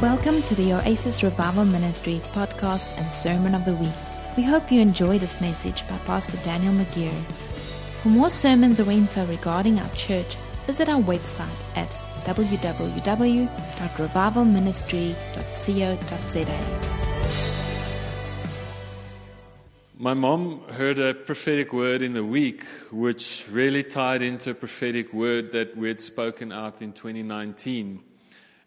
Welcome to the Oasis Revival Ministry podcast and sermon of the week. We hope you enjoy this message by Pastor Daniel McGeary. For more sermons or info regarding our church, visit our website at www.revivalministry.co.za. My mom heard a prophetic word in the week, which really tied into a prophetic word that we had spoken out in 2019.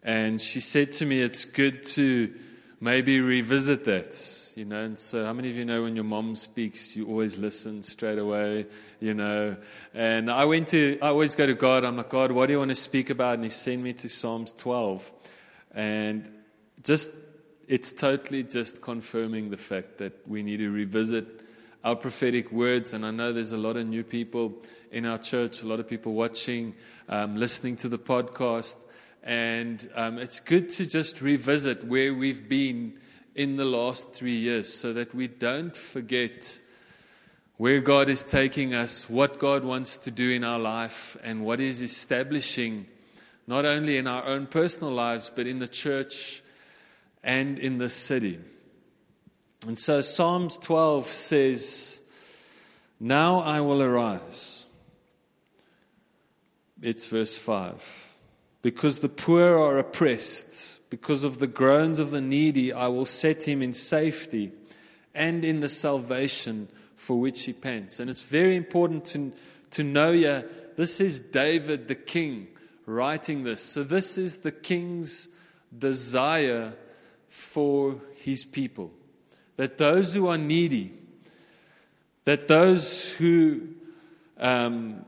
And she said to me, It's good to maybe revisit that. You know, and so how many of you know when your mom speaks, you always listen straight away, you know? And I went to, I always go to God, I'm like, God, what do you want to speak about? And He sent me to Psalms 12. And just it's totally just confirming the fact that we need to revisit our prophetic words. And I know there's a lot of new people in our church, a lot of people watching, um, listening to the podcast. And um, it's good to just revisit where we've been in the last three years so that we don't forget where God is taking us, what God wants to do in our life, and what He's establishing, not only in our own personal lives, but in the church and in the city. And so Psalms 12 says, Now I will arise. It's verse 5. Because the poor are oppressed, because of the groans of the needy, I will set him in safety and in the salvation for which he pants. And it's very important to, to know here this is David the king writing this. So, this is the king's desire for his people. That those who are needy, that those who um,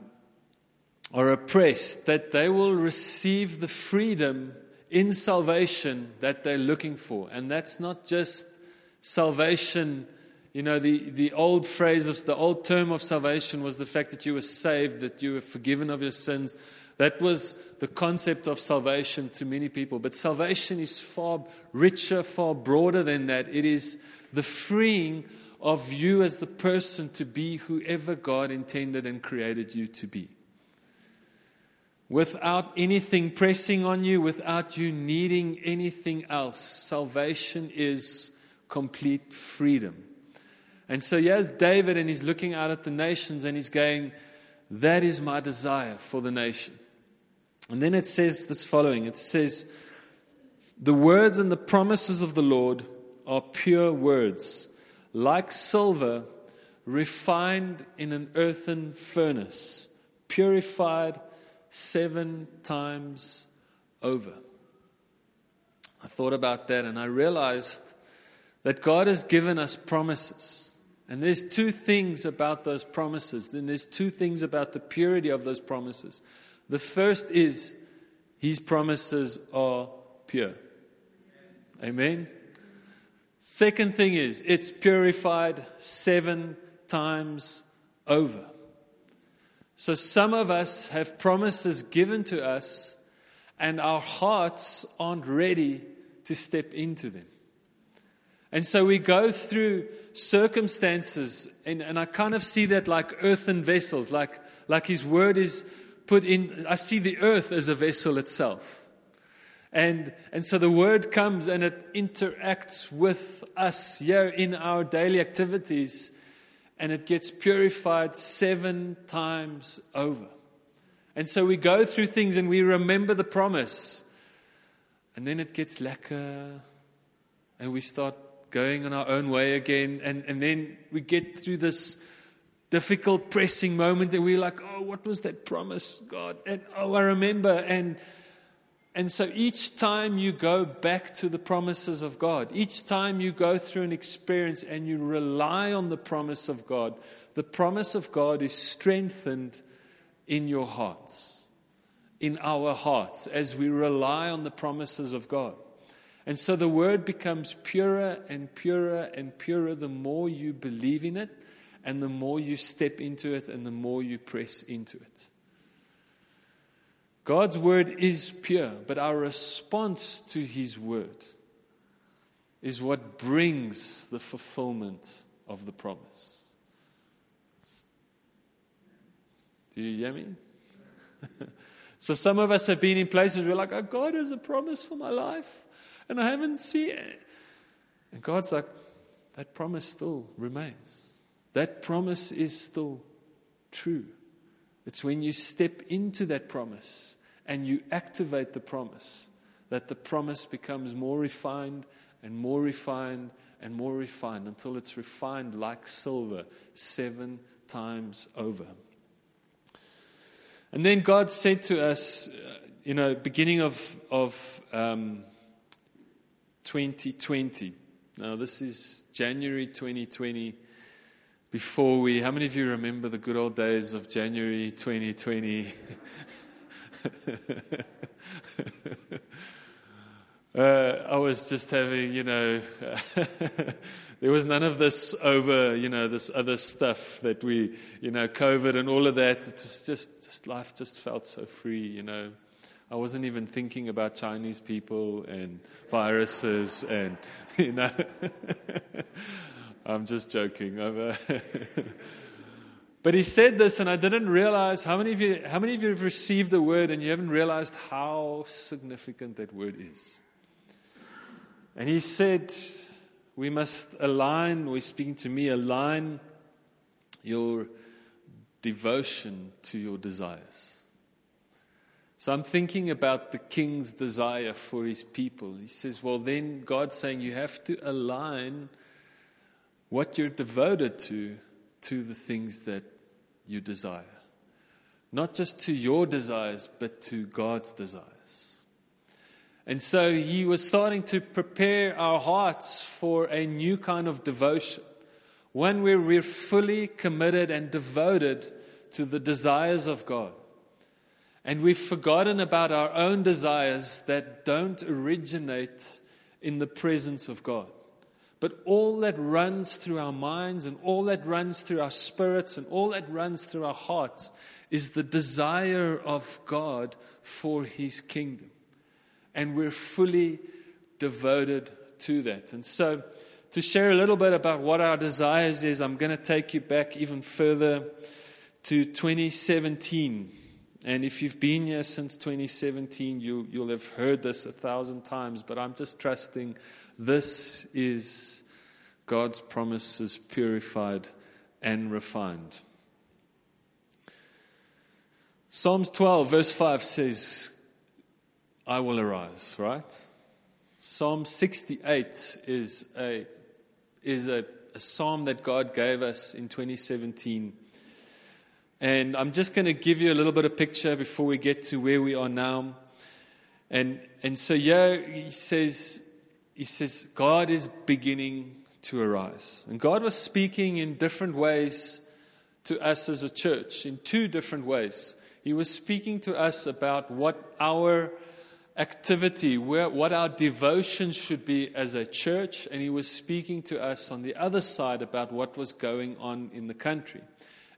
are oppressed, that they will receive the freedom in salvation that they're looking for. And that's not just salvation. You know, the, the old phrase of the old term of salvation was the fact that you were saved, that you were forgiven of your sins. That was the concept of salvation to many people. But salvation is far richer, far broader than that. It is the freeing of you as the person to be whoever God intended and created you to be. Without anything pressing on you, without you needing anything else, salvation is complete freedom. And so here's David, and he's looking out at the nations and he's going, That is my desire for the nation. And then it says this following it says, The words and the promises of the Lord are pure words, like silver refined in an earthen furnace, purified seven times over. I thought about that and I realized that God has given us promises. And there's two things about those promises. Then there's two things about the purity of those promises. The first is his promises are pure. Amen. Second thing is it's purified seven times over. So some of us have promises given to us, and our hearts aren't ready to step into them. And so we go through circumstances, and, and I kind of see that like earthen vessels, like, like His Word is put in, I see the earth as a vessel itself. And, and so the word comes and it interacts with us here in our daily activities and it gets purified seven times over. And so we go through things and we remember the promise. And then it gets lacquer and we start going on our own way again. And, and then we get through this difficult, pressing moment, and we're like, oh, what was that promise, God? And oh, I remember. And and so each time you go back to the promises of God, each time you go through an experience and you rely on the promise of God, the promise of God is strengthened in your hearts, in our hearts, as we rely on the promises of God. And so the word becomes purer and purer and purer the more you believe in it and the more you step into it and the more you press into it. God's word is pure, but our response to his word is what brings the fulfillment of the promise. Do you hear me? so some of us have been in places where we're like, oh, God has a promise for my life. and I haven't seen it. And God's like, that promise still remains. That promise is still true. It's when you step into that promise and you activate the promise that the promise becomes more refined and more refined and more refined until it's refined like silver seven times over. And then God said to us, uh, you know, beginning of, of um, 2020. Now, this is January 2020. Before we, how many of you remember the good old days of January 2020? Uh, I was just having, you know, there was none of this over, you know, this other stuff that we, you know, COVID and all of that. It was just, just life just felt so free, you know. I wasn't even thinking about Chinese people and viruses and, you know. I'm just joking. But he said this, and I didn't realize how many of you, how many of you have received the word and you haven't realized how significant that word is. And he said, We must align, we're speaking to me, align your devotion to your desires. So I'm thinking about the king's desire for his people. He says, Well, then God's saying you have to align what you're devoted to to the things that you desire. Not just to your desires, but to God's desires. And so he was starting to prepare our hearts for a new kind of devotion, one where we're fully committed and devoted to the desires of God. And we've forgotten about our own desires that don't originate in the presence of God. But all that runs through our minds and all that runs through our spirits and all that runs through our hearts is the desire of God for his kingdom and we're fully devoted to that. And so, to share a little bit about what our desires is, I'm going to take you back even further to 2017. And if you've been here since 2017, you, you'll have heard this a thousand times, but I'm just trusting this is God's promises purified and refined. Psalms 12, verse 5 says, I will arise, right? Psalm 68 is a, is a, a psalm that God gave us in 2017. And I'm just going to give you a little bit of picture before we get to where we are now. And, and so yeah, he says, he says, God is beginning to arise. And God was speaking in different ways to us as a church, in two different ways. He was speaking to us about what our activity, where, what our devotion should be as a church, and he was speaking to us on the other side about what was going on in the country.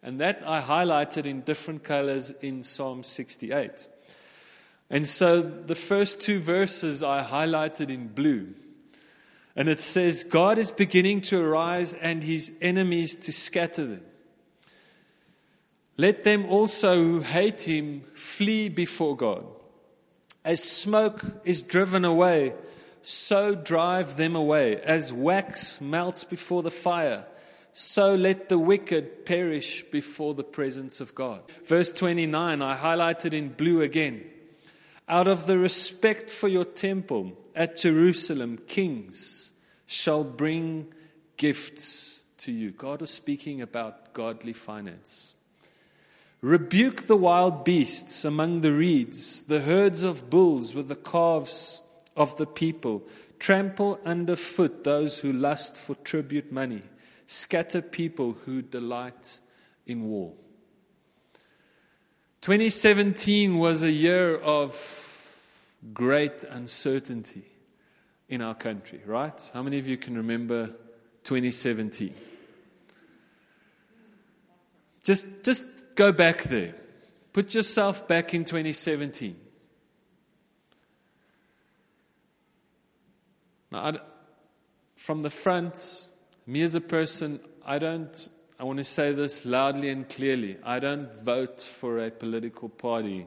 And that I highlighted in different colors in Psalm 68. And so the first two verses I highlighted in blue. And it says, God is beginning to arise and his enemies to scatter them. Let them also who hate him flee before God. As smoke is driven away, so drive them away. As wax melts before the fire, so let the wicked perish before the presence of God. Verse 29, I highlighted in blue again. Out of the respect for your temple at Jerusalem, kings shall bring gifts to you. God was speaking about godly finance. Rebuke the wild beasts among the reeds, the herds of bulls with the calves of the people. Trample underfoot those who lust for tribute money. Scatter people who delight in war. 2017 was a year of great uncertainty in our country, right? How many of you can remember 2017? Just, just Go back there. Put yourself back in 2017. Now, I, from the front, me as a person, I don't, I want to say this loudly and clearly. I don't vote for a political party.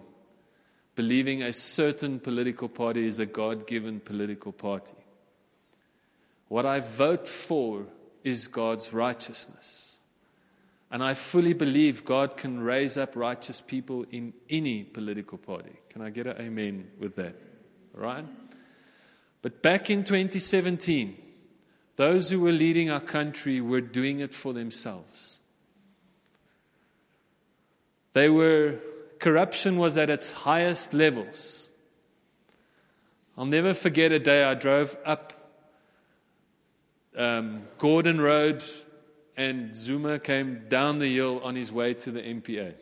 Believing a certain political party is a God given political party. What I vote for is God's righteousness. And I fully believe God can raise up righteous people in any political party. Can I get an amen with that? Right? But back in 2017, those who were leading our country were doing it for themselves. They were, corruption was at its highest levels. I'll never forget a day I drove up um, Gordon Road and Zuma came down the hill on his way to the MPA.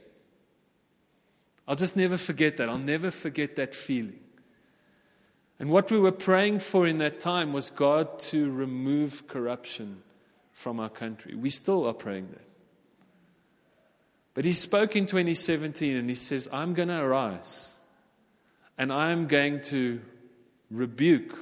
I'll just never forget that. I'll never forget that feeling. And what we were praying for in that time was God to remove corruption from our country. We still are praying that. But he spoke in 2017 and he says, I'm going to arise and I'm going to rebuke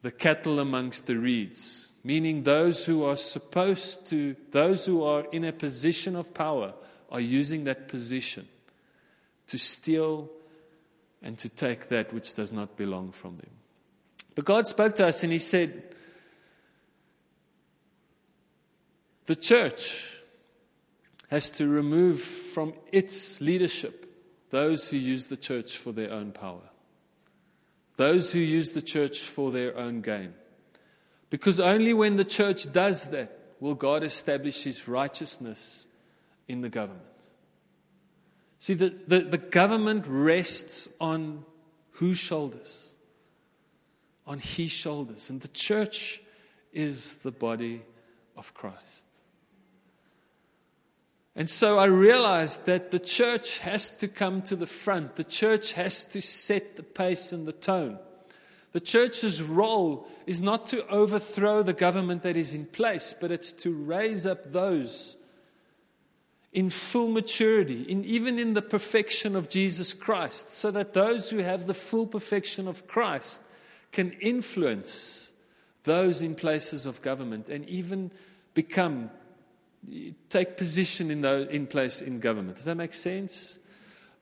the cattle amongst the reeds, meaning those who are supposed to, those who are in a position of power, are using that position to steal and to take that which does not belong from them. But God spoke to us and He said, The church has to remove from its leadership those who use the church for their own power, those who use the church for their own gain. Because only when the church does that will God establish His righteousness in the government. See, the, the, the government rests on whose shoulders? On his shoulders. And the church is the body of Christ. And so I realized that the church has to come to the front. The church has to set the pace and the tone. The church's role is not to overthrow the government that is in place, but it's to raise up those in full maturity, in, even in the perfection of Jesus Christ, so that those who have the full perfection of Christ can influence those in places of government and even become, take position in, those, in place in government. Does that make sense?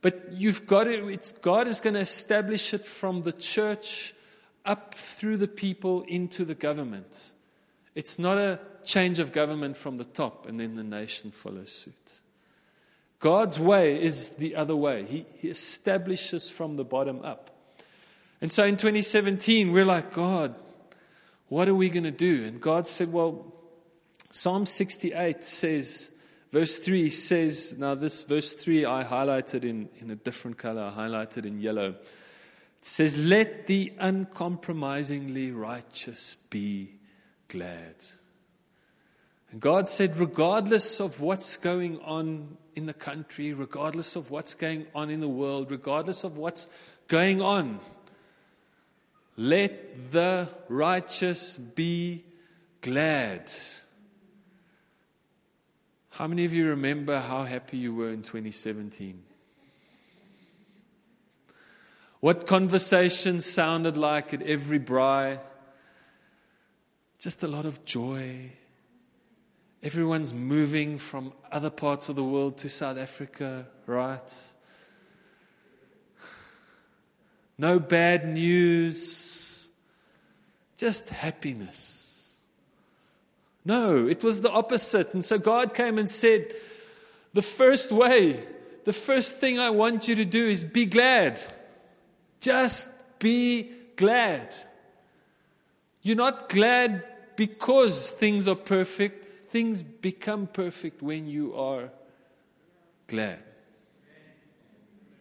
But you've got it, it's, God is going to establish it from the church up through the people into the government. It's not a change of government from the top and then the nation follows suit. God's way is the other way. He, he establishes from the bottom up. And so in 2017, we're like, God, what are we going to do? And God said, Well, Psalm 68 says, verse 3 says, now this verse 3 I highlighted in, in a different color, I highlighted in yellow. It says, Let the uncompromisingly righteous be glad. And God said, regardless of what's going on in the country, regardless of what's going on in the world, regardless of what's going on. Let the righteous be glad. How many of you remember how happy you were in 2017? What conversations sounded like at every braai? Just a lot of joy, Everyone's moving from other parts of the world to South Africa, right? No bad news, just happiness. No, it was the opposite. And so God came and said, The first way, the first thing I want you to do is be glad. Just be glad. You're not glad because things are perfect, things become perfect when you are glad.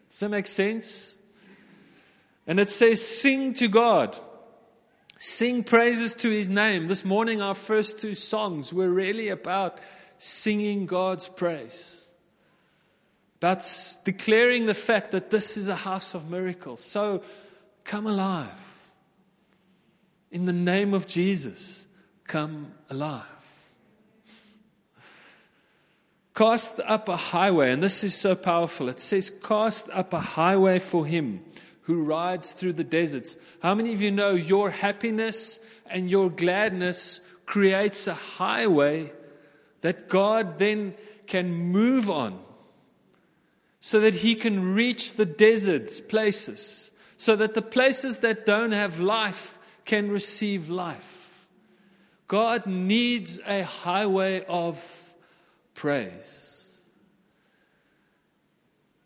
Does that make sense? And it says, Sing to God. Sing praises to his name. This morning, our first two songs were really about singing God's praise, about declaring the fact that this is a house of miracles. So come alive. In the name of Jesus, come alive. Cast up a highway, and this is so powerful. It says, Cast up a highway for him who rides through the deserts. How many of you know your happiness and your gladness creates a highway that God then can move on so that he can reach the deserts, places, so that the places that don't have life can receive life. God needs a highway of praise.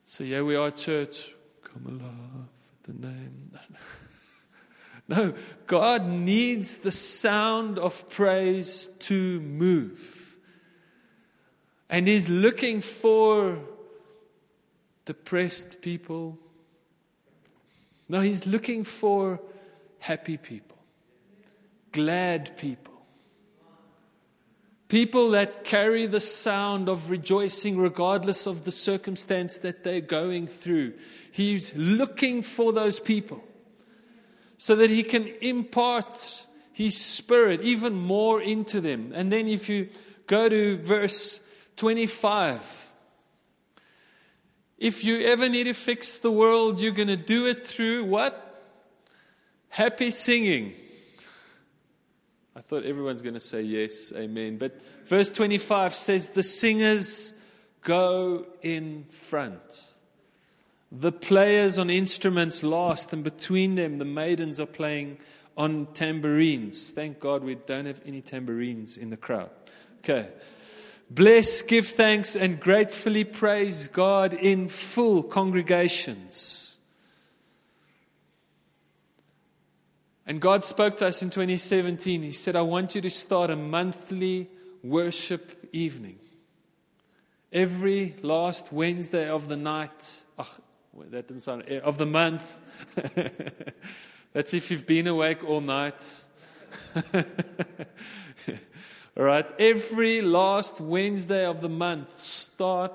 So, here we are, church. Come alive the name. no, God needs the sound of praise to move. And He's looking for depressed people. No, He's looking for happy people, glad people. People that carry the sound of rejoicing regardless of the circumstance that they're going through. He's looking for those people so that he can impart his spirit even more into them. And then if you go to verse 25, if you ever need to fix the world, you're going to do it through what? Happy singing. I thought everyone's going to say yes, amen. But verse 25 says, The singers go in front. The players on instruments last, and between them, the maidens are playing on tambourines. Thank God we don't have any tambourines in the crowd. Okay. Bless, give thanks, and gratefully praise God in full congregations. And God spoke to us in 2017. He said, I want you to start a monthly worship evening. Every last Wednesday of the night, oh, that didn't sound, eh, of the month. That's if you've been awake all night. All right, every last Wednesday of the month, start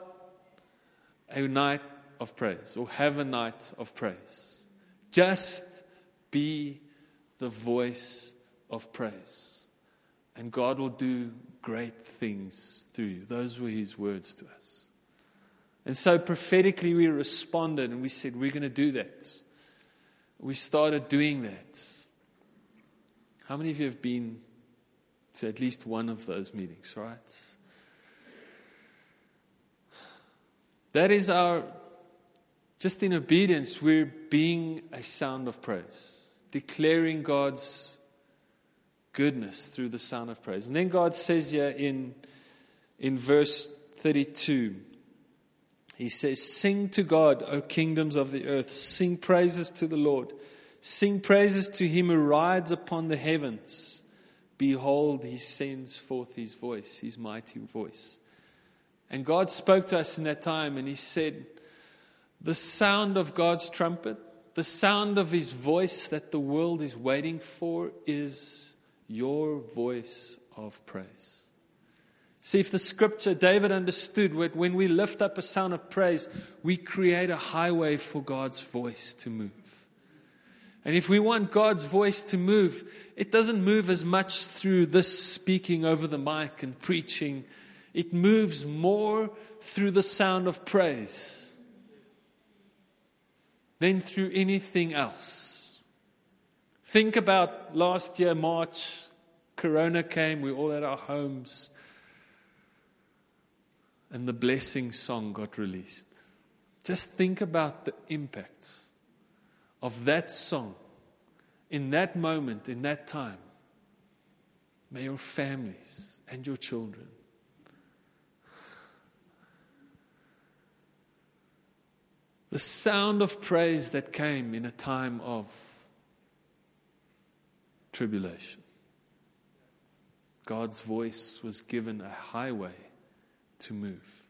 a night of praise or have a night of praise. Just be the voice of praise. And God will do great things through you. Those were his words to us. And so prophetically, we responded and we said, We're going to do that. We started doing that. How many of you have been to at least one of those meetings, right? That is our, just in obedience, we're being a sound of praise, declaring God's goodness through the sound of praise. And then God says here in, in verse 32, He says, Sing to God, O kingdoms of the earth, sing praises to the Lord, sing praises to Him who rides upon the heavens. Behold, he sends forth his voice, his mighty voice. And God spoke to us in that time, and he said, The sound of God's trumpet, the sound of his voice that the world is waiting for, is your voice of praise. See, if the scripture, David understood when we lift up a sound of praise, we create a highway for God's voice to move. And if we want God's voice to move, it doesn't move as much through this speaking over the mic and preaching. It moves more through the sound of praise than through anything else. Think about last year, March, Corona came, we all had our homes, and the blessing song got released. Just think about the impact of that song in that moment, in that time, may your families and your children the sound of praise that came in a time of tribulation. God's voice was given a highway to move.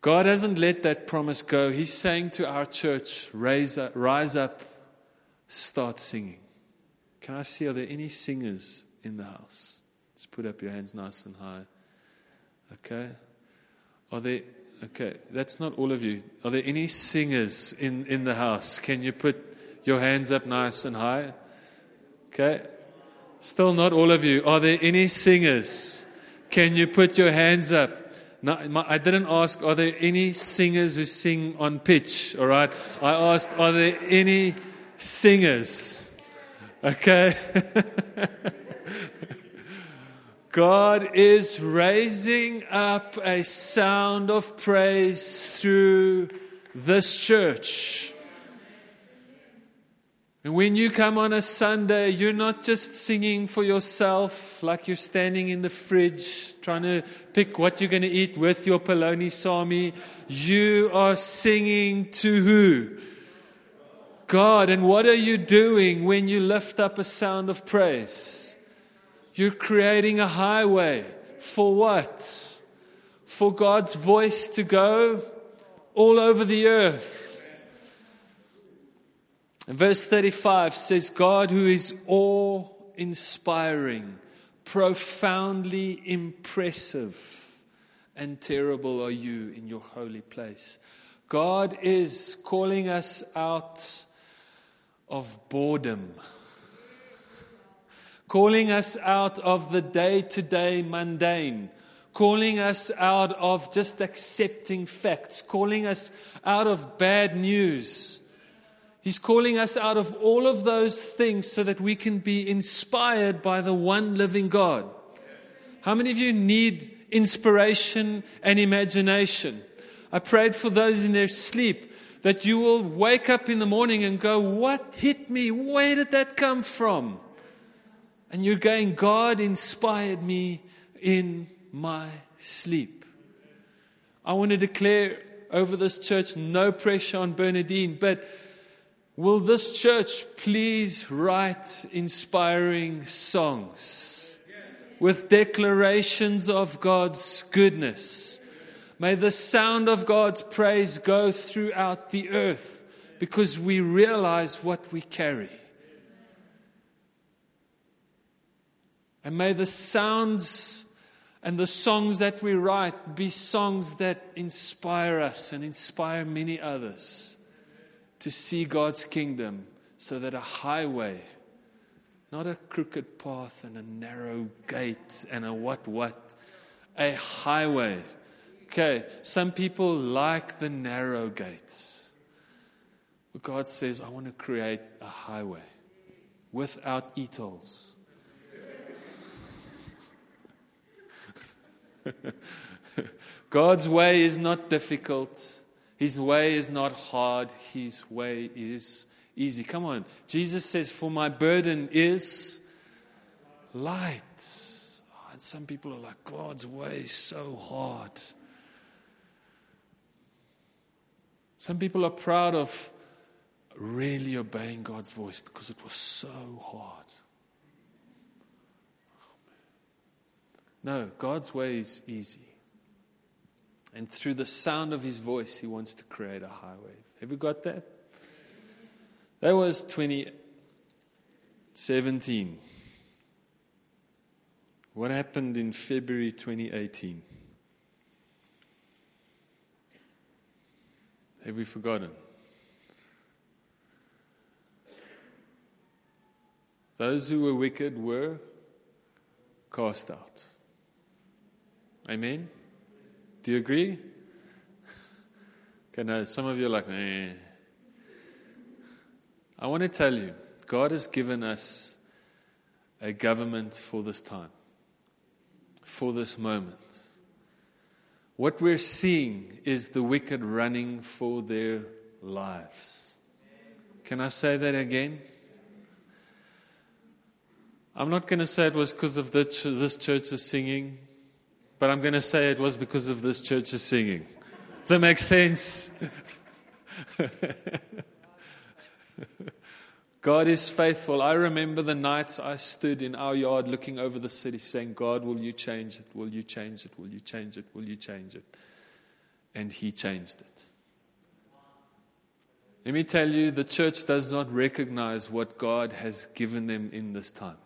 God hasn't let that promise go. He's saying to our church, Raise up, rise up, start singing. Can I see, are there any singers in the house? Let's put up your hands nice and high. Okay? Are there, okay, that's not all of you. Are there any singers in, in the house? Can you put your hands up nice and high? Okay? Still not all of you. Are there any singers? Can you put your hands up? No, I didn't ask, are there any singers who sing on pitch? All right. I asked, are there any singers? Okay. God is raising up a sound of praise through this church. And when you come on a Sunday, you're not just singing for yourself like you're standing in the fridge trying to pick what you're going to eat with your polony sarmie. You are singing to who? God. And what are you doing when you lift up a sound of praise? You're creating a highway. For what? For God's voice to go all over the earth. And verse 35 says, God who is awe inspiring, profoundly impressive, and terrible are you in your holy place. God is calling us out of boredom calling us out of the day to day mundane, calling us out of just accepting facts, calling us out of bad news. He's calling us out of all of those things so that we can be inspired by the one living God. How many of you need inspiration and imagination? I prayed for those in their sleep that you will wake up in the morning and go, What hit me? Where did that come from? And you're going, God inspired me in my sleep. I want to declare over this church no pressure on Bernadine, but will this church please write inspiring songs with declarations of God's goodness? May the sound of God's praise go throughout the earth because we realize what we carry. And may the sounds and the songs that we write be songs that inspire us and inspire many others to see God's kingdom so that a highway, not a crooked path and a narrow gate and a what what, a highway. Okay, some people like the narrow gates. But God says, I want to create a highway without e-tolls God's way is not difficult. His way is not hard. His way is easy. Come on. Jesus says, For my burden is light. Oh, and some people are like, God's way is so hard. Some people are proud of really obeying God's voice because it was so hard. No, God's way is easy. And through the sound of his voice, he wants to create a highway. Have you got that? That was 2017. What happened in February 2018? Have we forgotten? Those who were wicked were cast out. Amen? Do you agree? Okay, now some of you are like, eh. I want to tell you, God has given us a government for this time, for this moment. What we're seeing is the wicked running for their lives. Can I say that again? I'm not going to say it was because of this church is singing but I'm going to say it was because of this church's singing. Does that make sense? God is faithful. I remember the nights I stood in our yard looking over the city saying, God, will you change it? Will you change it? Will you change it? Will you change it? And He changed it. Let me tell you, the church does not recognize what God has given them in this time.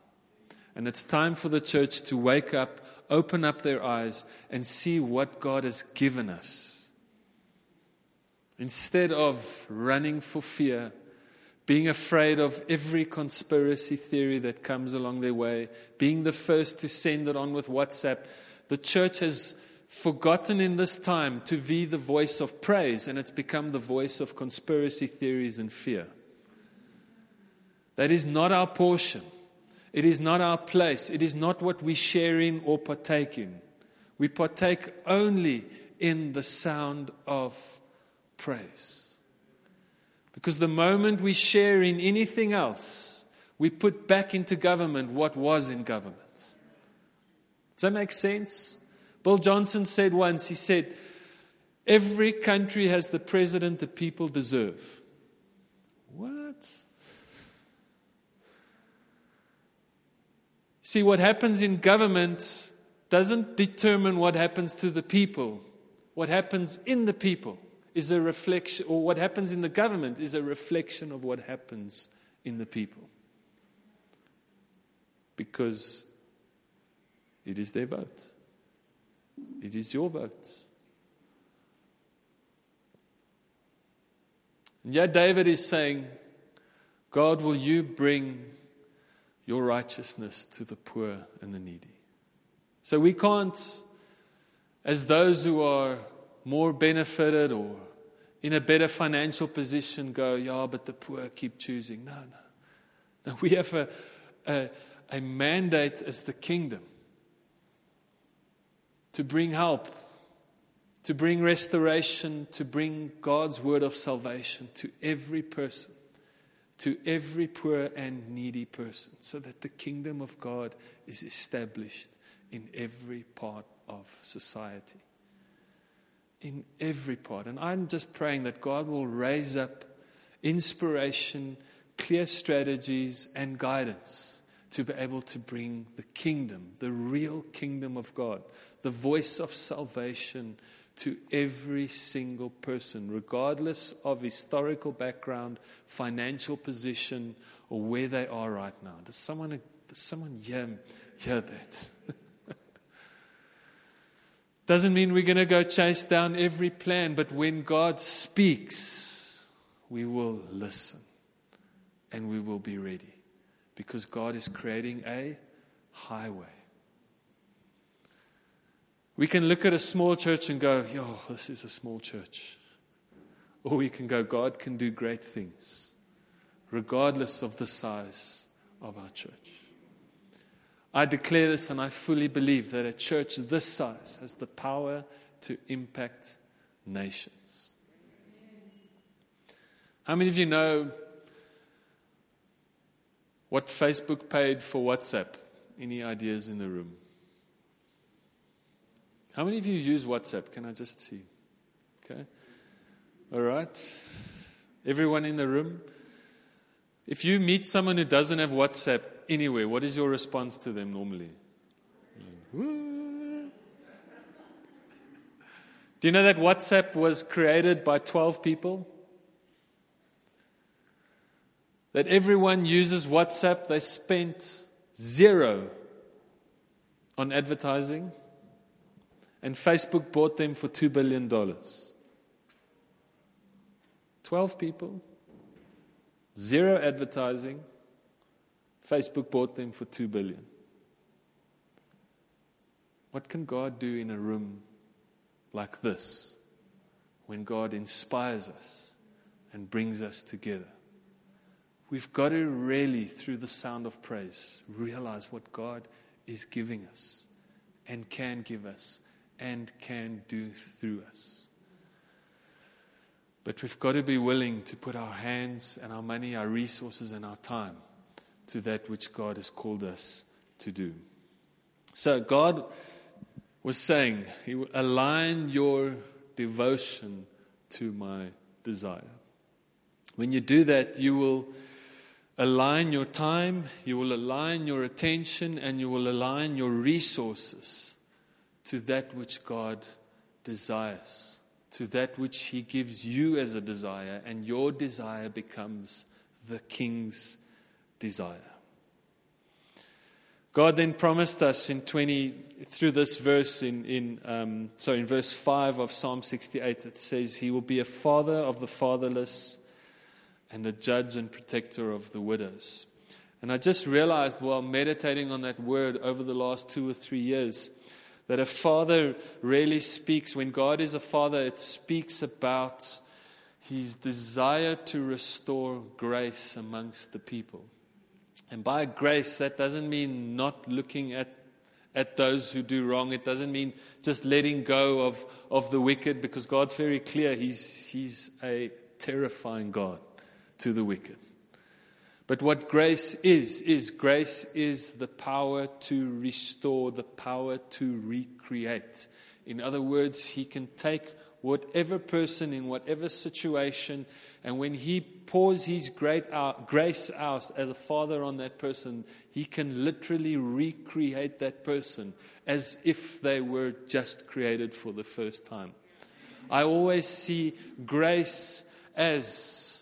And it's time for the church to wake up open up their eyes and see what God has given us. Instead of running for fear, being afraid of every conspiracy theory that comes along their way, being the first to send it on with WhatsApp, the church has forgotten in this time to be the voice of praise, and it's become the voice of conspiracy theories and fear. That is not our portion. It is not our place. It is not what we share in or partake in. We partake only in the sound of praise. Because the moment we share in anything else, we put back into government what was in government. Does that make sense? Bill Johnson said once, he said, Every country has the president the people deserve. What? See, what happens in government doesn't determine what happens to the people. What happens in the people is a reflection, or what happens in the government is a reflection of what happens in the people. Because it is their vote, it is your vote. And yet, David is saying, God, will you bring your righteousness to the poor and the needy? So we can't, as those who are more benefited or in a better financial position, go, yeah, but the poor keep choosing. No, no. No, we have a, a, a mandate as the kingdom to bring help to bring restoration, to bring God's word of salvation to every person, to every poor and needy person, so that the kingdom of God is established in every part of society. In every part. And I'm just praying that God will raise up inspiration, clear strategies, and guidance to be able to bring the kingdom, the real kingdom of God, the voice of salvation to every single person, regardless of historical background, financial position, or where they are right now. Does someone, does someone hear, hear that? Doesn't mean we're going to go chase down every plan, but when God speaks, we will listen and we will be ready because God is creating a highway. We can look at a small church and go, yo, this is a small church. Or we can go, God can do great things, regardless of the size of our church. I declare this and I fully believe that a church this size has the power to impact nations. How many of you know what Facebook paid for WhatsApp? Any ideas in the room? How many of you use WhatsApp? Can I just see? Okay. All right. Everyone in the room? If you meet someone who doesn't have WhatsApp anywhere, what is your response to them normally? Do you know that WhatsApp was created by 12 people? That everyone uses WhatsApp, they spent zero on advertising and Facebook bought them for $2 billion. 12 people, zero advertising. Facebook bought them for 2 billion. What can God do in a room like this when God inspires us and brings us together? We've got to really, through the sound of praise, realize what God is giving us and can give us and can do through us. But we've got to be willing to put our hands and our money, our resources, and our time to that which God has called us to do. So, God was saying, align your devotion to my desire. When you do that, you will align your time, you will align your attention, and you will align your resources to that which God desires, to that which He gives you as a desire, and your desire becomes the King's desire. God then promised us in 20 through this verse in, in um, so in verse 5 of Psalm 68 it says he will be a father of the fatherless and a judge and protector of the widows. And I just realized while meditating on that word over the last 2 or 3 years that a father really speaks, when God is a father, it speaks about his desire to restore grace amongst the people. And by grace, that doesn't mean not looking at, at those who do wrong. It doesn't mean just letting go of, of the wicked, because God's very clear. He's, he's a terrifying God to the wicked. But what grace is, is grace is the power to restore, the power to recreate. In other words, He can take whatever person in whatever situation, and when He pours His great out, grace out as a father on that person, He can literally recreate that person as if they were just created for the first time. I always see grace as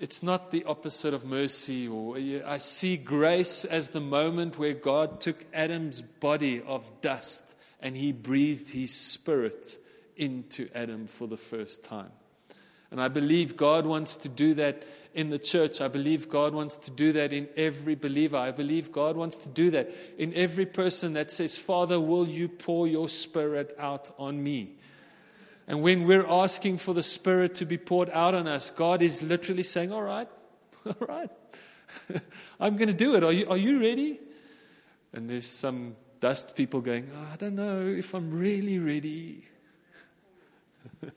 it's not the opposite of mercy or I see grace as the moment where God took Adam's body of dust and he breathed his spirit into Adam for the first time. And I believe God wants to do that in the church. I believe God wants to do that in every believer. I believe God wants to do that in every person that says, Father, will you pour your spirit out on me? And when we're asking for the Spirit to be poured out on us, God is literally saying, All right, all right, I'm going to do it. Are you, are you ready? And there's some dust people going, oh, I don't know if I'm really ready. I'm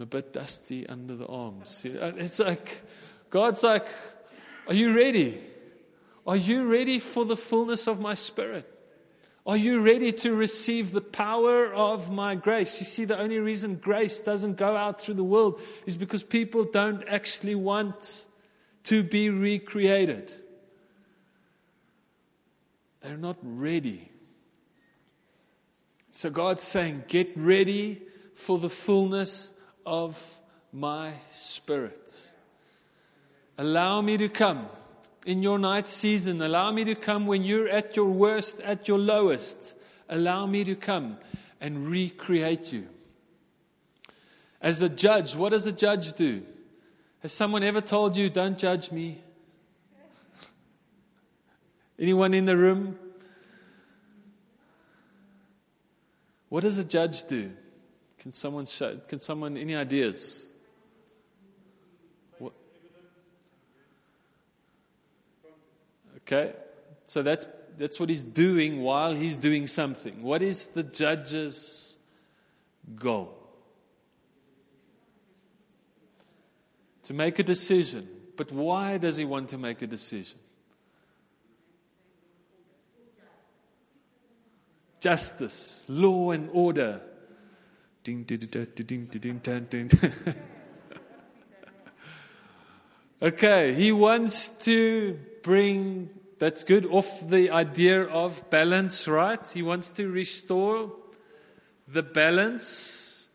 a bit dusty under the arms. It's like, God's like, Are you ready? Are you ready for the fullness of my spirit? Are you ready to receive the power of my grace? You see, the only reason grace doesn't go out through the world is because people don't actually want to be recreated. They're not ready. So God's saying, Get ready for the fullness of my spirit. Allow me to come in your night season. Allow me to come when you're at your worst, at your lowest. Allow me to come and recreate you. As a judge, what does a judge do? Has someone ever told you, don't judge me? Anyone in the room? What does a judge do? Can someone show, can someone any ideas? Okay? So that's, that's what he's doing while he's doing something. What is the judge's goal? To make a decision. But why does he want to make a decision? Justice, law and order. Okay, he wants to bring that's good off the idea of balance, right? He wants to restore the balance.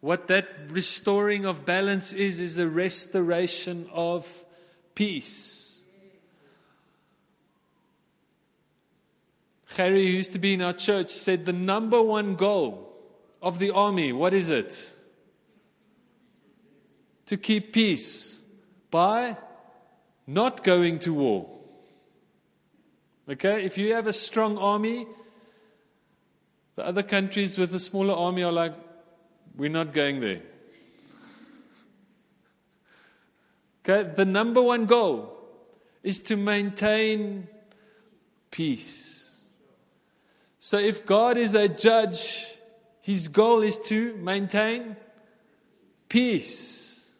What that restoring of balance is, is a restoration of peace. Harry, who used to be in our church, said the number one goal of the army, what is it? To keep peace by not going to war. Okay? If you have a strong army, the other countries with a smaller army are like, we're not going there. Okay? The number one goal is to maintain peace. So if God is a judge, his goal is to maintain peace.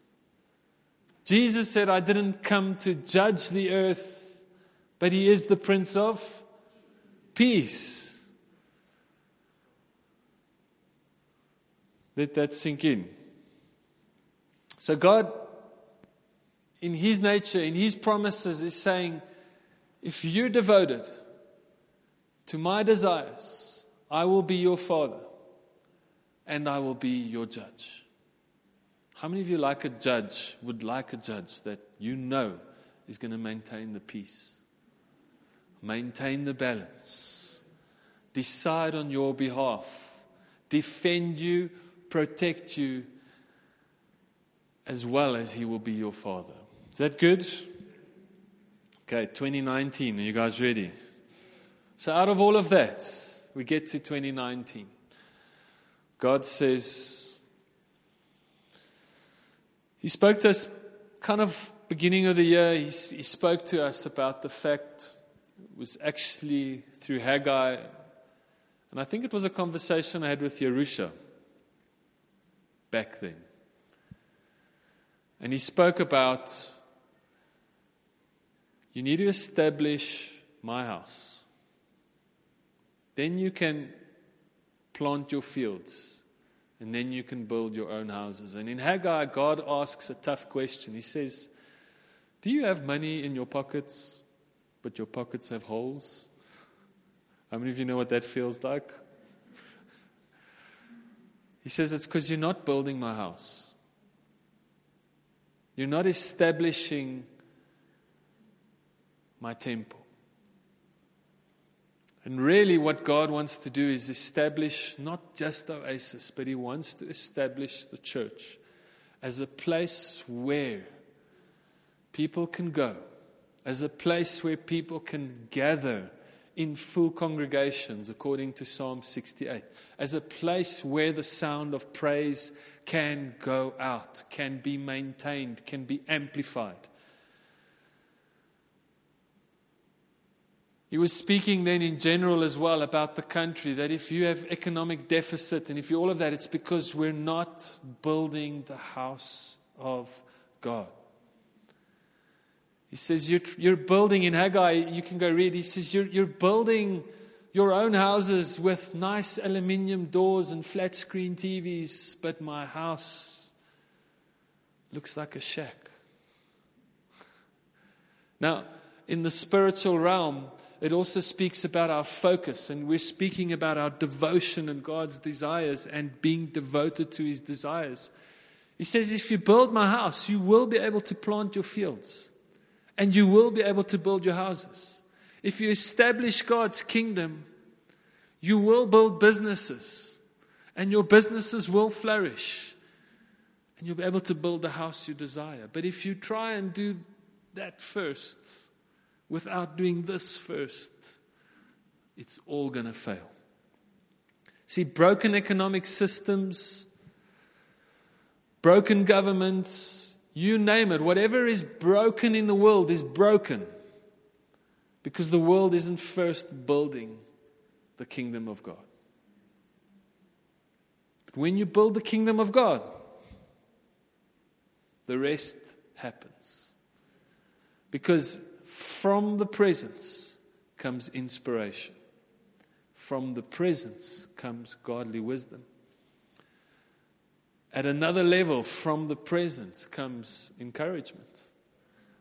Jesus said, I didn't come to judge the earth but he is the Prince of Peace. Let that sink in. So, God, in His nature, in His promises, is saying, if you're devoted to my desires, I will be your father and I will be your judge. How many of you like a judge, would like a judge that you know is going to maintain the peace? Maintain the balance. Decide on your behalf. Defend you, protect you, as well as He will be your Father. Is that good? Okay, 2019. Are you guys ready? So, out of all of that, we get to 2019. God says, He spoke to us kind of beginning of the year, he, he spoke to us about the fact was actually through Haggai, and I think it was a conversation I had with Yerusha back then. And he spoke about you need to establish my house. Then you can plant your fields, and then you can build your own houses. And in Haggai, God asks a tough question. He says, Do you have money in your pockets, but your pockets have holes? How many of you know what that feels like? He says, It's because you're not building my house. You're not establishing my temple. And really, what God wants to do is establish not just Oasis, but He wants to establish the church as a place where people can go, as a place where people can gather in full congregations, according to Psalm 68, as a place where the sound of praise can go out, can be maintained, can be amplified. He was speaking then in general as well about the country that if you have economic deficit and if you all of that, it's because we're not building the house of God. He says, You're, you're building in Haggai, you can go read. He says, you're, you're building your own houses with nice aluminium doors and flat screen TVs, but my house looks like a shack. Now, in the spiritual realm, it also speaks about our focus, and we're speaking about our devotion and God's desires and being devoted to His desires. He says, If you build my house, you will be able to plant your fields and you will be able to build your houses. If you establish God's kingdom, you will build businesses, and your businesses will flourish, and you'll be able to build the house you desire. But if you try and do that first without doing this first, it's all going to fail. See, broken economic systems, broken governments, you name it, whatever is broken in the world is broken because the world isn't first building the kingdom of God. But when you build the kingdom of God, the rest happens. Because from the presence comes inspiration, from the presence comes godly wisdom. At another level, from the presence comes encouragement.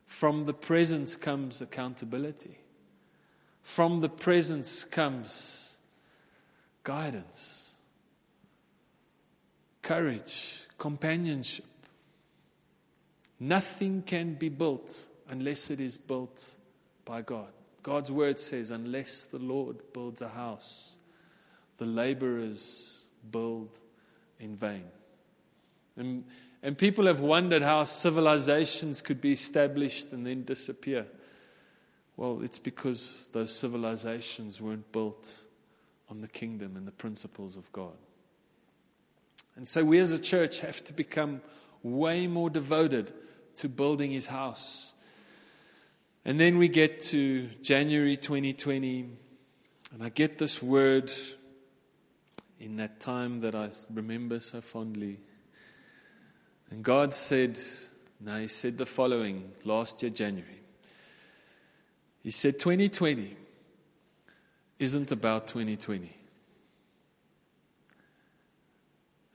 From the presence comes accountability. From the presence comes guidance, courage, companionship. Nothing can be built unless it is built by God. God's word says, unless the Lord builds a house, the laborers build in vain. And, and people have wondered how civilizations could be established and then disappear. Well, it's because those civilizations weren't built on the kingdom and the principles of God. And so we as a church have to become way more devoted to building his house. And then we get to January 2020, and I get this word in that time that I remember so fondly. And God said, now He said the following last year, January. He said, 2020 isn't about 2020.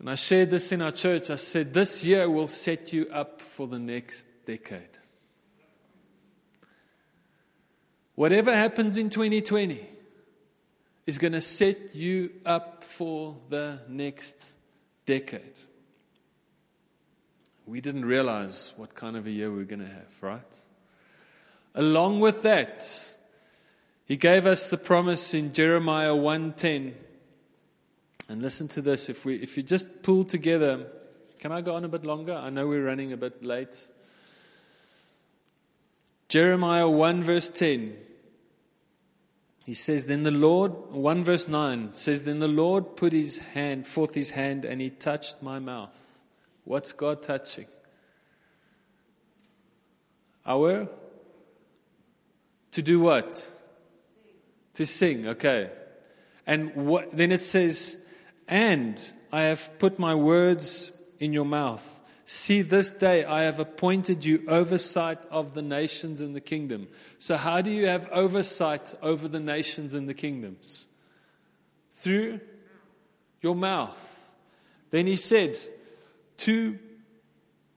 And I shared this in our church. I said, This year will set you up for the next decade. Whatever happens in 2020 is going to set you up for the next decade we didn't realize what kind of a year we were going to have, right? Along with that, he gave us the promise in Jeremiah 1:10. And listen to this, if we if you just pull together, can I go on a bit longer? I know we're running a bit late. Jeremiah 1 verse 10. He says, Then the Lord, 1 verse 9 says, Then the Lord put his hand, forth his hand, and he touched my mouth. What's God touching? Our? To do what? To sing, okay. And what, then it says, And I have put my words in your mouth. See, this day I have appointed you oversight of the nations and the kingdom. So, how do you have oversight over the nations and the kingdoms? Through your mouth. Then he said, to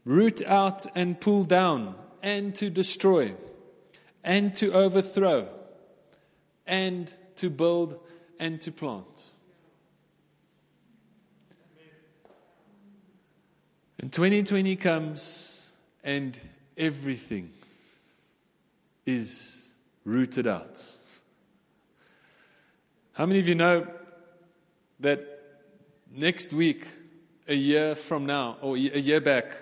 root out and pull down, and to destroy, and to overthrow, and to build and to plant. And 2020 comes and everything is rooted out. How many of you know that next week, a year from now, or a year back,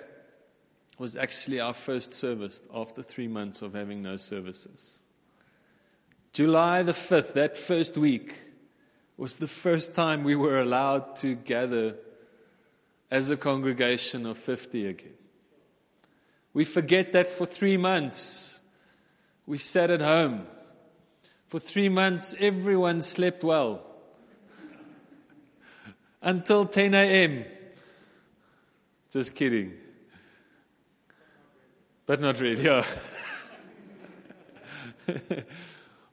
was actually our first service after three months of having no services? July the 5th, that first week, was the first time we were allowed to gather as a congregation of 50 again. We forget that for three months we sat at home. For three months everyone slept well until 10 a.m. Just kidding. But not really. Yeah.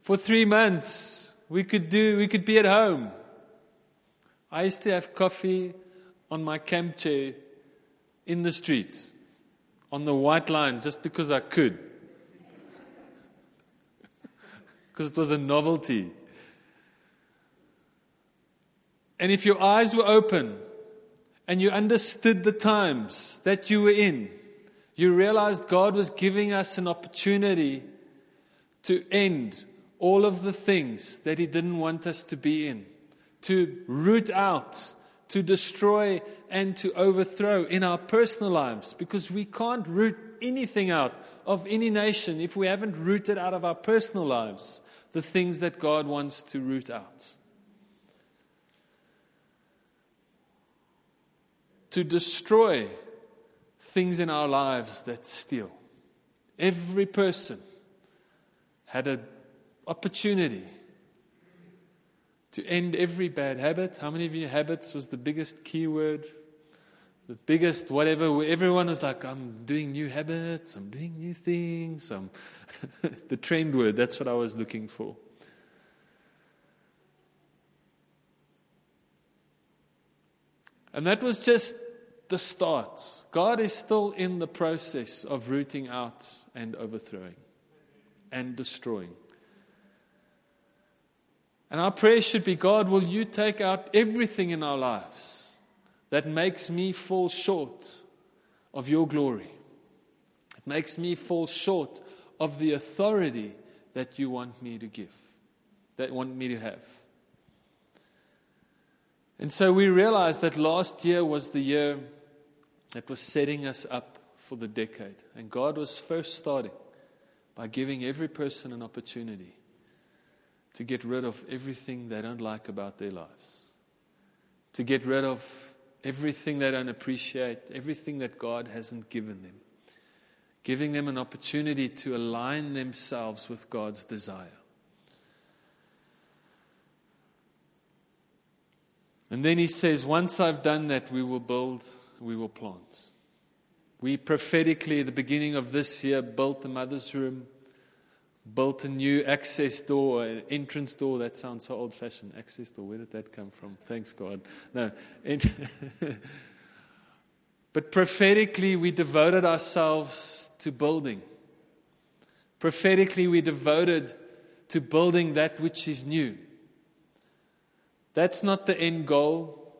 For three months, we could do, we could be at home. I used to have coffee on my camp chair in the street, on the white line, just because I could. Because it was a novelty. And if your eyes were open and you understood the times that you were in, you realized God was giving us an opportunity to end all of the things that He didn't want us to be in, to root out to destroy and to overthrow in our personal lives because we can't root anything out of any nation if we haven't rooted out of our personal lives the things that God wants to root out. To destroy things in our lives that steal. Every person had an opportunity to end every bad habit. How many of you habits was the biggest keyword? The biggest whatever. Everyone was like, I'm doing new habits, I'm doing new things. I'm the trend word, that's what I was looking for. And that was just the start. God is still in the process of rooting out and overthrowing and destroying. And our prayer should be God, will you take out everything in our lives that makes me fall short of your glory? It makes me fall short of the authority that you want me to give, that want me to have. And so we realized that last year was the year that was setting us up for the decade. And God was first starting by giving every person an opportunity to get rid of everything they don't like about their lives, to get rid of everything they don't appreciate, everything that God hasn't given them, giving them an opportunity to align themselves with God's desire. And then he says, Once I've done that, we will build, we will plant. We prophetically, at the beginning of this year, built the mother's room built a new access door, an entrance door. That sounds so old fashioned. Access door, where did that come from? Thanks, God. No. but prophetically, we devoted ourselves to building. Prophetically, we devoted to building that which is new. That's not the end goal.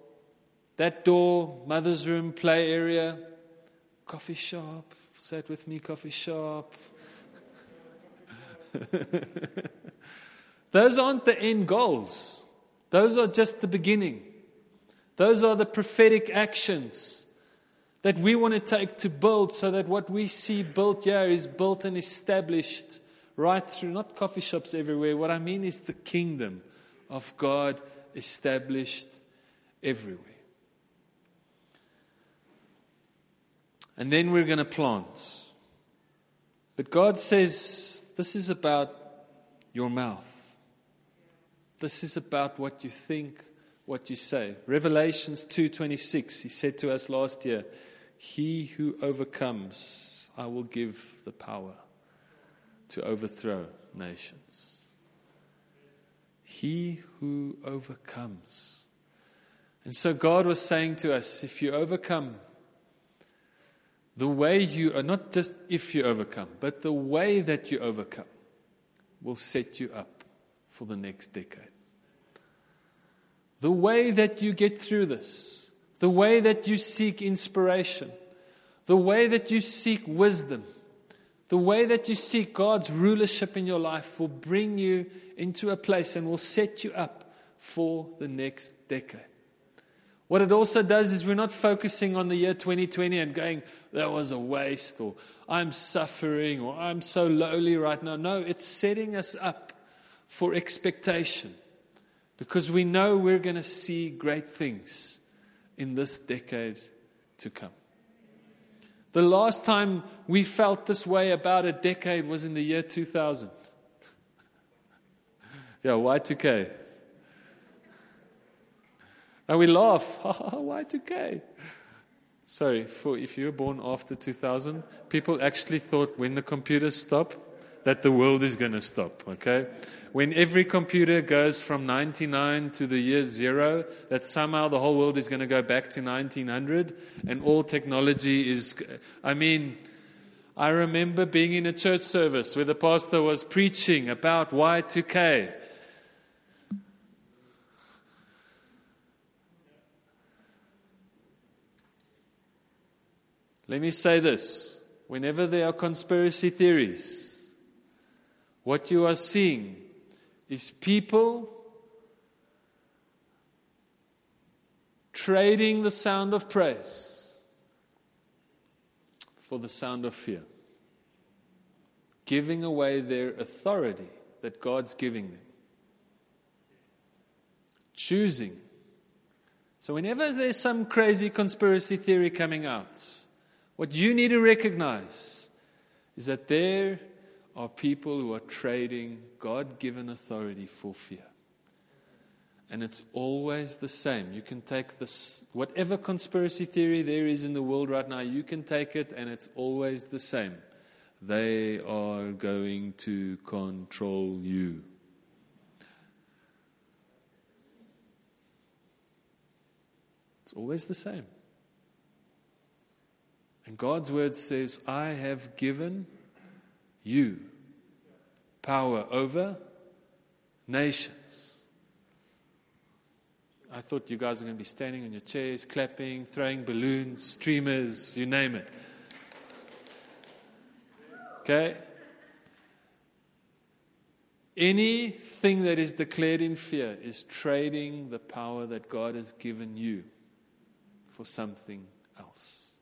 That door, mother's room, play area, coffee shop, sat with me, coffee shop, Those aren't the end goals, those are just the beginning. Those are the prophetic actions that we want to take to build so that what we see built here is built and established right through, not coffee shops everywhere. What I mean is the kingdom of God established everywhere. And then we're going to plant. But God says this is about your mouth. This is about what you think, what you say. Revelations 2:26 he said to us last year, he who overcomes I will give the power to overthrow nations. He who overcomes. And so God was saying to us if you overcome, the way you are not just if you overcome, but the way that you overcome will set you up for the next decade. The way that you get through this, the way that you seek inspiration, the way that you seek wisdom, the way that you seek God's rulership in your life will bring you into a place and will set you up for the next decade. What it also does is we're not focusing on the year 2020 and going, that was a waste, or I'm suffering, or I'm so lowly right now. No, it's setting us up for expectation because we know we're going to see great things in this decade to come. The last time we felt this way about a decade was in the year 2000. yeah, Y2K. And we laugh, Y2K. Sorry, for if you were born after 2000, people actually thought when the computers stop, that the world is going to stop, okay? When every computer goes from 99 to the year zero, that somehow the whole world is going to go back to 1900 and all technology is. I mean, I remember being in a church service where the pastor was preaching about Y2K. Let me say this whenever there are conspiracy theories, what you are seeing is people trading the sound of praise for the sound of fear, giving away their authority that God's giving them, choosing. So, whenever there's some crazy conspiracy theory coming out, what you need to recognize is that there are people who are trading God given authority for fear. And it's always the same. You can take this, whatever conspiracy theory there is in the world right now, you can take it, and it's always the same. They are going to control you. It's always the same. And God's word says, I have given you power over nations. I thought you guys were going to be standing on your chairs, clapping, throwing balloons, streamers, you name it. Okay? Anything that is declared in fear is trading the power that God has given you for something else.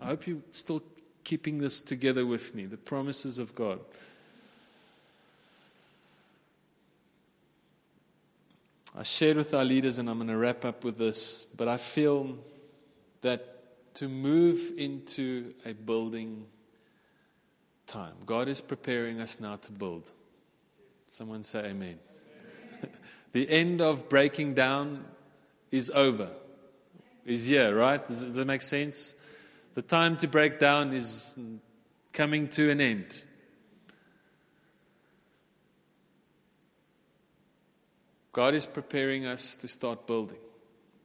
I hope you're still keeping this together with me the promises of God. I shared with our leaders, and I'm going to wrap up with this, but I feel that to move into a building time, God is preparing us now to build. Someone say amen. the end of breaking down is over, is here, right? Does, does that make sense? The time to break down is coming to an end. God is preparing us to start building.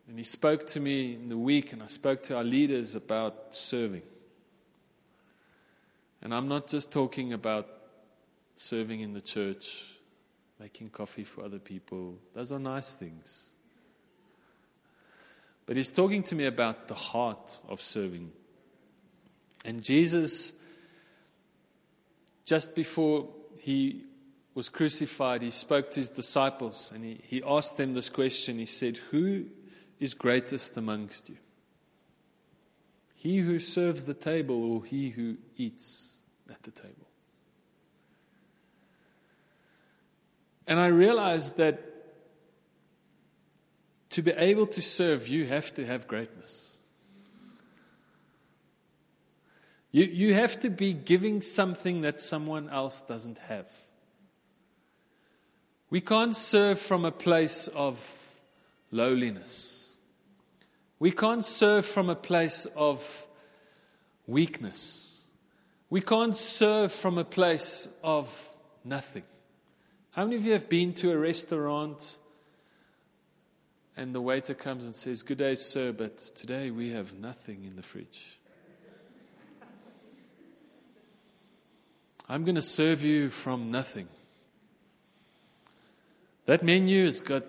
And He spoke to me in the week, and I spoke to our leaders about serving. And I'm not just talking about serving in the church, making coffee for other people. Those are nice things. But He's talking to me about the heart of serving. And Jesus, just before he was crucified, he spoke to his disciples and he, he asked them this question. He said, Who is greatest amongst you? He who serves the table or he who eats at the table? And I realized that to be able to serve, you have to have greatness. You, you have to be giving something that someone else doesn't have. We can't serve from a place of lowliness. We can't serve from a place of weakness. We can't serve from a place of nothing. How many of you have been to a restaurant and the waiter comes and says, Good day, sir, but today we have nothing in the fridge? I'm going to serve you from nothing. That menu has got.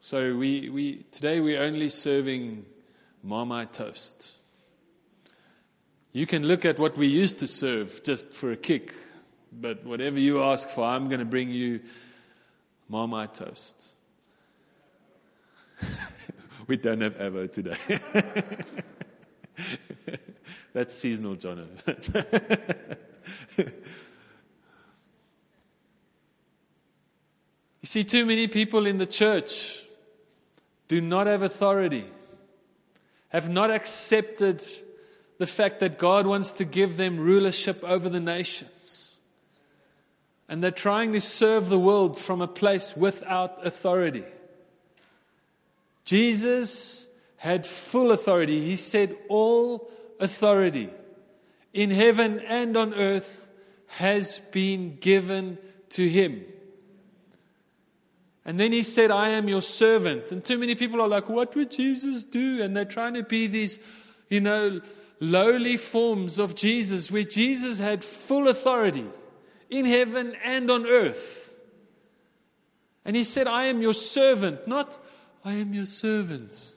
So we, we today we're only serving Marmite toast. You can look at what we used to serve just for a kick, but whatever you ask for, I'm going to bring you Marmite toast. we don't have Avo today. That's seasonal, Jono. you see, too many people in the church do not have authority, have not accepted the fact that God wants to give them rulership over the nations. And they're trying to serve the world from a place without authority. Jesus had full authority. He said, All authority in heaven and on earth has been given to him. And then he said, I am your servant. And too many people are like, What would Jesus do? And they're trying to be these, you know, lowly forms of Jesus, where Jesus had full authority in heaven and on earth. And he said, I am your servant, not I am your servant.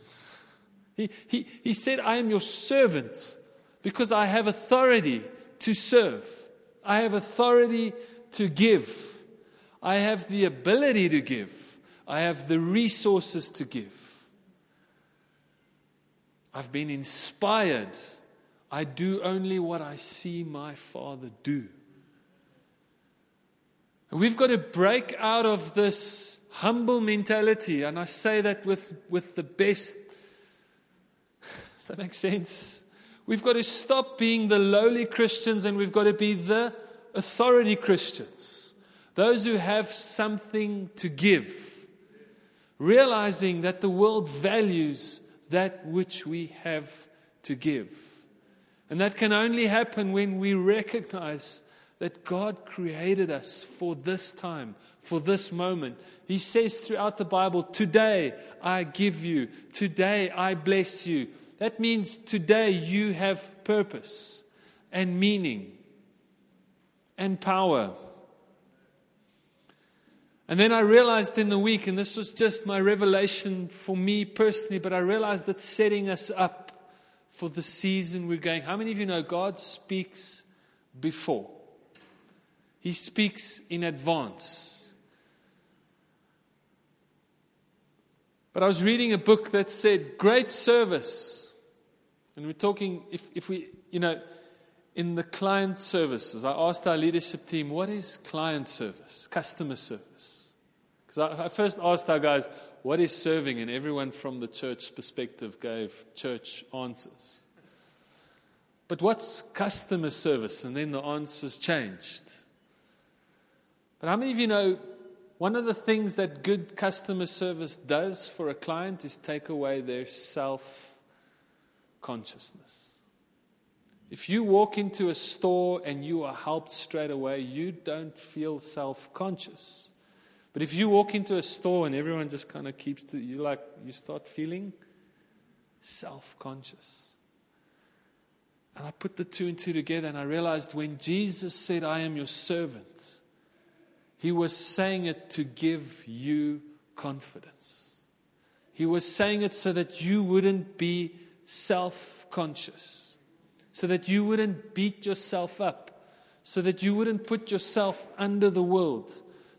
He, he, he said, I am your servant because I have authority to serve. I have authority to give. I have the ability to give. I have the resources to give. I've been inspired I do only what I see my Father do. We've got to break out of this humble mentality, and I say that with, with the best. Does that make sense? We've got to stop being the lowly Christians and we've got to be the authority Christians. Those who have something to give. Realizing that the world values that which we have to give. And that can only happen when we recognize that God created us for this time, for this moment. He says throughout the Bible, Today I give you, today I bless you. That means today you have purpose and meaning and power. And then I realized in the week, and this was just my revelation for me personally, but I realized that setting us up for the season we're going. How many of you know God speaks before? He speaks in advance. But I was reading a book that said, Great service. And we're talking, if, if we, you know, in the client services, I asked our leadership team, what is client service, customer service? Because I, I first asked our guys, what is serving? And everyone from the church perspective gave church answers. But what's customer service? And then the answers changed. But how many of you know one of the things that good customer service does for a client is take away their self consciousness? If you walk into a store and you are helped straight away, you don't feel self conscious. But if you walk into a store and everyone just kind of keeps to you, like you start feeling self conscious. And I put the two and two together and I realized when Jesus said, I am your servant, he was saying it to give you confidence. He was saying it so that you wouldn't be self conscious, so that you wouldn't beat yourself up, so that you wouldn't put yourself under the world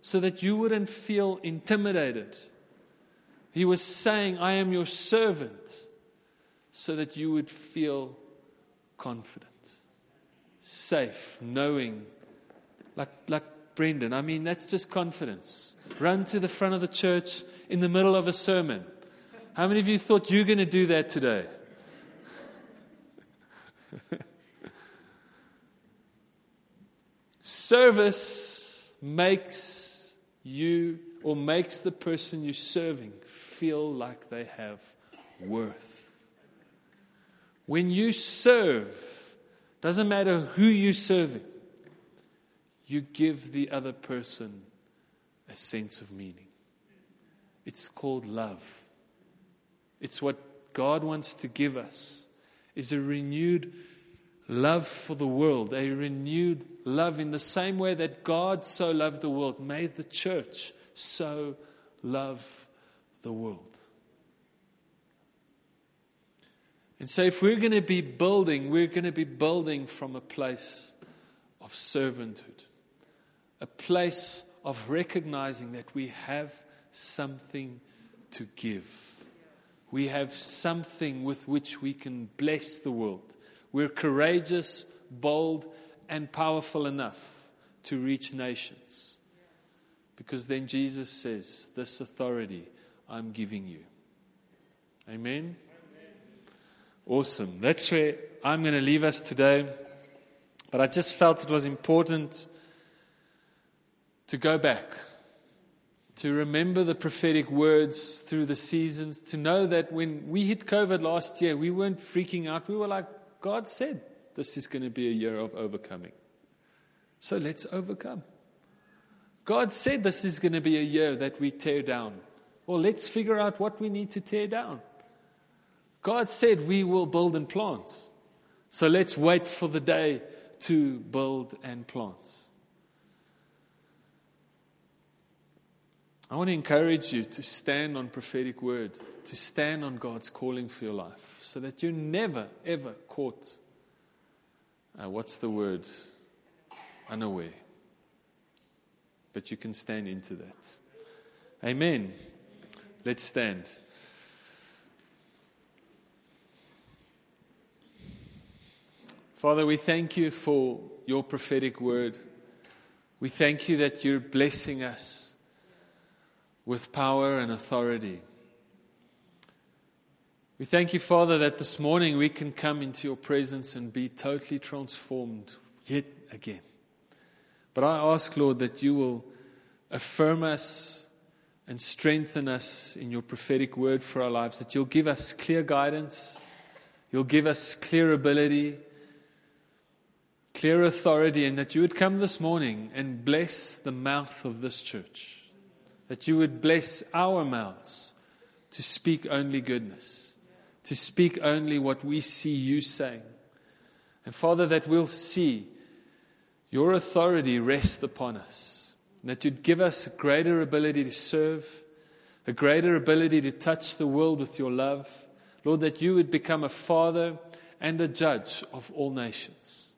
so that you wouldn't feel intimidated. He was saying, I am your servant, so that you would feel confident, safe, knowing, like, like Brendan. I mean, that's just confidence. Run to the front of the church in the middle of a sermon. How many of you thought you're going to do that today? Service makes you or makes the person you're serving feel like they have worth. When you serve, doesn't matter who you're serving, you give the other person a sense of meaning. It's called love. It's what God wants to give us is a renewed love for the world, a renewed love in the same way that God so loved the world. May the church so love the world. And so, if we're going to be building, we're going to be building from a place of servanthood, a place of recognizing that we have something to give. We have something with which we can bless the world. We're courageous, bold, and powerful enough to reach nations. Because then Jesus says, This authority I'm giving you. Amen? Awesome. That's where I'm going to leave us today. But I just felt it was important to go back, to remember the prophetic words through the seasons, to know that when we hit COVID last year, we weren't freaking out. We were like, God said this is going to be a year of overcoming. So let's overcome. God said this is going to be a year that we tear down. Well, let's figure out what we need to tear down. God said we will build and plant. So let's wait for the day to build and plant. I want to encourage you to stand on prophetic word, to stand on God's calling for your life, so that you're never, ever caught. Uh, what's the word? Unaware. But you can stand into that. Amen. Let's stand. Father, we thank you for your prophetic word. We thank you that you're blessing us with power and authority. We thank you, Father, that this morning we can come into your presence and be totally transformed yet again. But I ask, Lord, that you will affirm us and strengthen us in your prophetic word for our lives, that you'll give us clear guidance, you'll give us clear ability clear authority, and that you would come this morning and bless the mouth of this church. That you would bless our mouths to speak only goodness, to speak only what we see you saying. And Father, that we'll see your authority rest upon us. That you'd give us a greater ability to serve, a greater ability to touch the world with your love. Lord, that you would become a father and a judge of all nations.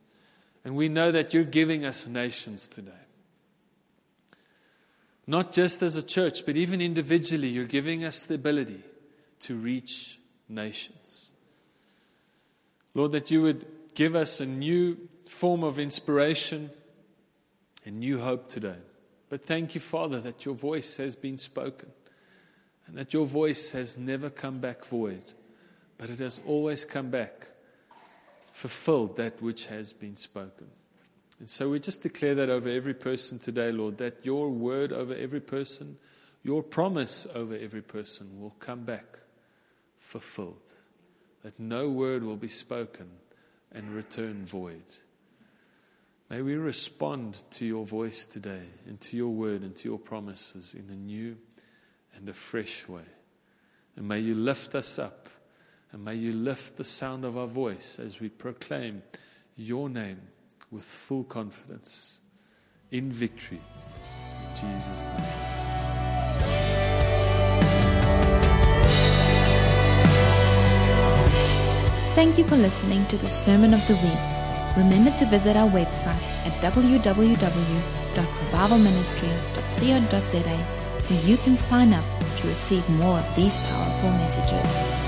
And we know that you're giving us nations today. Not just as a church, but even individually, you're giving us the ability to reach nations. Lord, that you would give us a new form of inspiration and new hope today. But thank you, Father, that your voice has been spoken and that your voice has never come back void, but it has always come back fulfilled that which has been spoken. And so we just declare that over every person today, Lord, that your word over every person, your promise over every person will come back fulfilled. That no word will be spoken and return void. May we respond to your voice today and to your word and to your promises in a new and a fresh way. And may you lift us up and may you lift the sound of our voice as we proclaim your name with full confidence in victory. In Jesus' name. Thank you for listening to the Sermon of the Week. Remember to visit our website at www.revivalministry.co.za where you can sign up to receive more of these powerful messages.